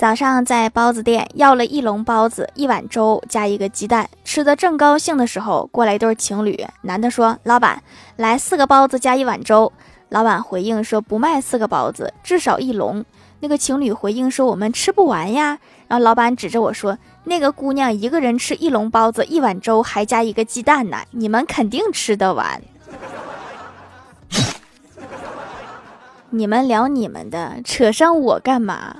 早上在包子店要了一笼包子、一碗粥加一个鸡蛋，吃的正高兴的时候，过来一对情侣。男的说：“老板，来四个包子加一碗粥。”老板回应说：“不卖四个包子，至少一笼。”那个情侣回应说：“我们吃不完呀。”然后老板指着我说：“那个姑娘一个人吃一笼包子、一碗粥，还加一个鸡蛋呢，你们肯定吃得完。” 你们聊你们的，扯上我干嘛？